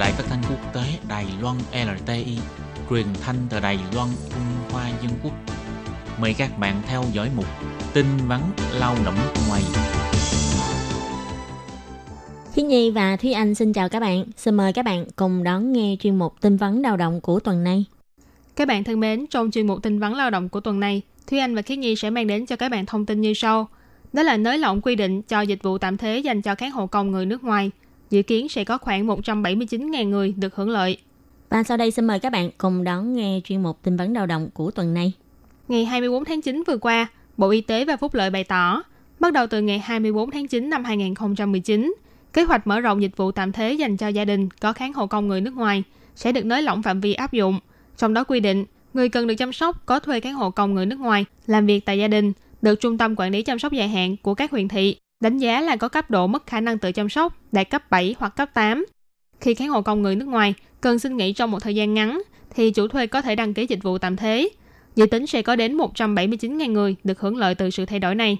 Đài Phát thanh Quốc tế Đài Loan LTI, truyền thanh từ Đài Loan, Trung Hoa Dân Quốc. Mời các bạn theo dõi mục tin vắn lao động ngoài. Thiên Nhi và Thúy Anh xin chào các bạn. Xin mời các bạn cùng đón nghe chuyên mục tin vắn lao động của tuần này. Các bạn thân mến, trong chuyên mục tin vắn lao động của tuần này, Thúy Anh và Khiết Nhi sẽ mang đến cho các bạn thông tin như sau. Đó là nới lỏng quy định cho dịch vụ tạm thế dành cho các hộ công người nước ngoài. Dự kiến sẽ có khoảng 179.000 người được hưởng lợi. Và sau đây xin mời các bạn cùng đón nghe chuyên mục tin vấn lao động của tuần này. Ngày 24 tháng 9 vừa qua, Bộ Y tế và Phúc lợi bày tỏ, bắt đầu từ ngày 24 tháng 9 năm 2019, kế hoạch mở rộng dịch vụ tạm thế dành cho gia đình có kháng hộ công người nước ngoài sẽ được nới lỏng phạm vi áp dụng. Trong đó quy định, người cần được chăm sóc có thuê kháng hộ công người nước ngoài làm việc tại gia đình được Trung tâm Quản lý Chăm sóc dài hạn của các huyện thị đánh giá là có cấp độ mất khả năng tự chăm sóc đạt cấp 7 hoặc cấp 8. Khi kháng hộ công người nước ngoài cần xin nghỉ trong một thời gian ngắn, thì chủ thuê có thể đăng ký dịch vụ tạm thế. Dự tính sẽ có đến 179.000 người được hưởng lợi từ sự thay đổi này.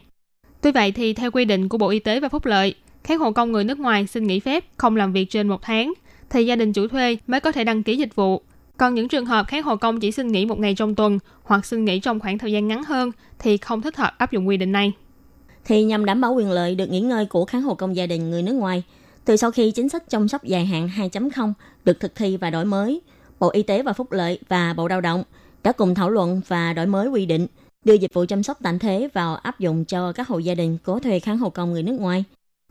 Tuy vậy thì theo quy định của Bộ Y tế và Phúc lợi, kháng hộ công người nước ngoài xin nghỉ phép không làm việc trên một tháng, thì gia đình chủ thuê mới có thể đăng ký dịch vụ. Còn những trường hợp kháng hộ công chỉ xin nghỉ một ngày trong tuần hoặc xin nghỉ trong khoảng thời gian ngắn hơn thì không thích hợp áp dụng quy định này. Thì nhằm đảm bảo quyền lợi được nghỉ ngơi của kháng hộ công gia đình người nước ngoài, từ sau khi chính sách chăm sóc dài hạn 2.0 được thực thi và đổi mới, Bộ Y tế và Phúc lợi và Bộ Lao động đã cùng thảo luận và đổi mới quy định đưa dịch vụ chăm sóc tạm thế vào áp dụng cho các hộ gia đình có thuê kháng hộ công người nước ngoài.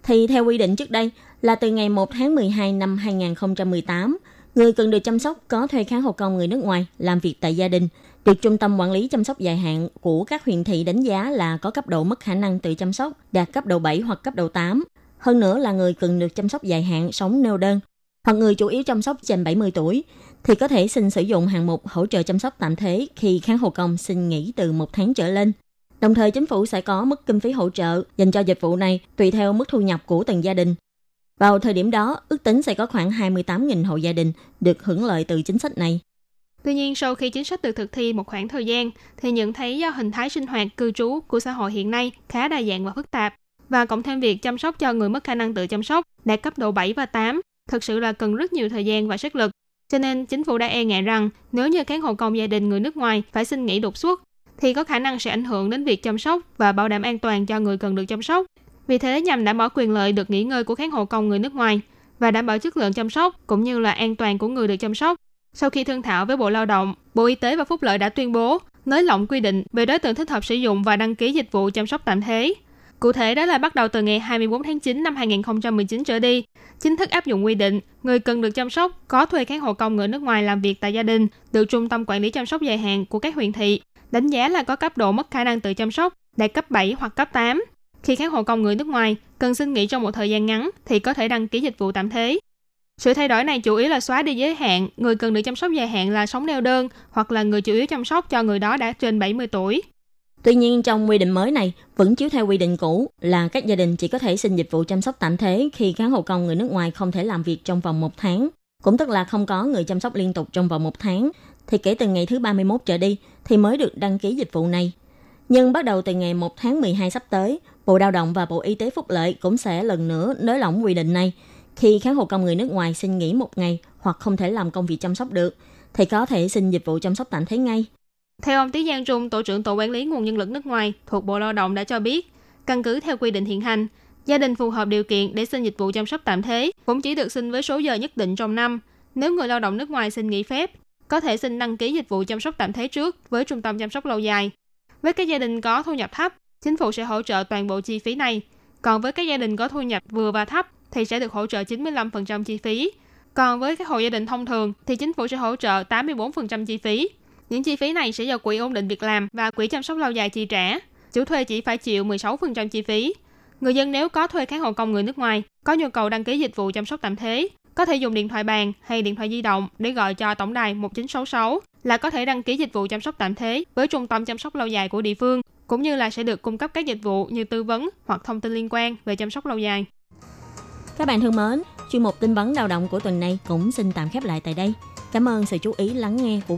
Thì theo quy định trước đây là từ ngày 1 tháng 12 năm 2018, người cần được chăm sóc có thuê kháng hộ công người nước ngoài làm việc tại gia đình được Trung tâm Quản lý Chăm sóc dài hạn của các huyện thị đánh giá là có cấp độ mất khả năng tự chăm sóc đạt cấp độ 7 hoặc cấp độ 8. Hơn nữa là người cần được chăm sóc dài hạn sống neo đơn hoặc người chủ yếu chăm sóc trên 70 tuổi thì có thể xin sử dụng hạng mục hỗ trợ chăm sóc tạm thế khi kháng hộ công xin nghỉ từ một tháng trở lên. Đồng thời chính phủ sẽ có mức kinh phí hỗ trợ dành cho dịch vụ này tùy theo mức thu nhập của từng gia đình. Vào thời điểm đó, ước tính sẽ có khoảng 28.000 hộ gia đình được hưởng lợi từ chính sách này. Tuy nhiên, sau khi chính sách được thực thi một khoảng thời gian, thì nhận thấy do hình thái sinh hoạt cư trú của xã hội hiện nay khá đa dạng và phức tạp, và cộng thêm việc chăm sóc cho người mất khả năng tự chăm sóc đạt cấp độ 7 và 8, thực sự là cần rất nhiều thời gian và sức lực. Cho nên, chính phủ đã e ngại rằng nếu như cán hộ công gia đình người nước ngoài phải xin nghỉ đột xuất, thì có khả năng sẽ ảnh hưởng đến việc chăm sóc và bảo đảm an toàn cho người cần được chăm sóc. Vì thế, nhằm đảm bảo quyền lợi được nghỉ ngơi của khán hộ công người nước ngoài và đảm bảo chất lượng chăm sóc cũng như là an toàn của người được chăm sóc, sau khi thương thảo với Bộ Lao động, Bộ Y tế và Phúc lợi đã tuyên bố nới lỏng quy định về đối tượng thích hợp sử dụng và đăng ký dịch vụ chăm sóc tạm thế. Cụ thể đó là bắt đầu từ ngày 24 tháng 9 năm 2019 trở đi, chính thức áp dụng quy định người cần được chăm sóc có thuê kháng hộ công người nước ngoài làm việc tại gia đình được Trung tâm Quản lý Chăm sóc dài hạn của các huyện thị đánh giá là có cấp độ mất khả năng tự chăm sóc đạt cấp 7 hoặc cấp 8. Khi kháng hộ công người nước ngoài cần xin nghỉ trong một thời gian ngắn thì có thể đăng ký dịch vụ tạm thế. Sự thay đổi này chủ yếu là xóa đi giới hạn, người cần được chăm sóc dài hạn là sống neo đơn hoặc là người chủ yếu chăm sóc cho người đó đã trên 70 tuổi. Tuy nhiên trong quy định mới này vẫn chiếu theo quy định cũ là các gia đình chỉ có thể xin dịch vụ chăm sóc tạm thế khi kháng hộ công người nước ngoài không thể làm việc trong vòng một tháng. Cũng tức là không có người chăm sóc liên tục trong vòng một tháng, thì kể từ ngày thứ 31 trở đi thì mới được đăng ký dịch vụ này. Nhưng bắt đầu từ ngày 1 tháng 12 sắp tới, Bộ Lao động và Bộ Y tế Phúc lợi cũng sẽ lần nữa nới lỏng quy định này – khi kháng hộ công người nước ngoài xin nghỉ một ngày hoặc không thể làm công việc chăm sóc được, thì có thể xin dịch vụ chăm sóc tạm thế ngay. Theo ông Tí Giang Trung, Tổ trưởng Tổ quản lý nguồn nhân lực nước ngoài thuộc Bộ Lao động đã cho biết, căn cứ theo quy định hiện hành, gia đình phù hợp điều kiện để xin dịch vụ chăm sóc tạm thế cũng chỉ được xin với số giờ nhất định trong năm. Nếu người lao động nước ngoài xin nghỉ phép, có thể xin đăng ký dịch vụ chăm sóc tạm thế trước với trung tâm chăm sóc lâu dài. Với các gia đình có thu nhập thấp, chính phủ sẽ hỗ trợ toàn bộ chi phí này. Còn với các gia đình có thu nhập vừa và thấp thì sẽ được hỗ trợ 95% chi phí. Còn với các hộ gia đình thông thường thì chính phủ sẽ hỗ trợ 84% chi phí. Những chi phí này sẽ do quỹ ổn định việc làm và quỹ chăm sóc lâu dài chi trả. Chủ thuê chỉ phải chịu 16% chi phí. Người dân nếu có thuê kháng hộ công người nước ngoài, có nhu cầu đăng ký dịch vụ chăm sóc tạm thế, có thể dùng điện thoại bàn hay điện thoại di động để gọi cho tổng đài 1966 là có thể đăng ký dịch vụ chăm sóc tạm thế với trung tâm chăm sóc lâu dài của địa phương, cũng như là sẽ được cung cấp các dịch vụ như tư vấn hoặc thông tin liên quan về chăm sóc lâu dài. Các bạn thân mến, chuyên mục tin vấn lao động của tuần này cũng xin tạm khép lại tại đây. Cảm ơn sự chú ý lắng nghe của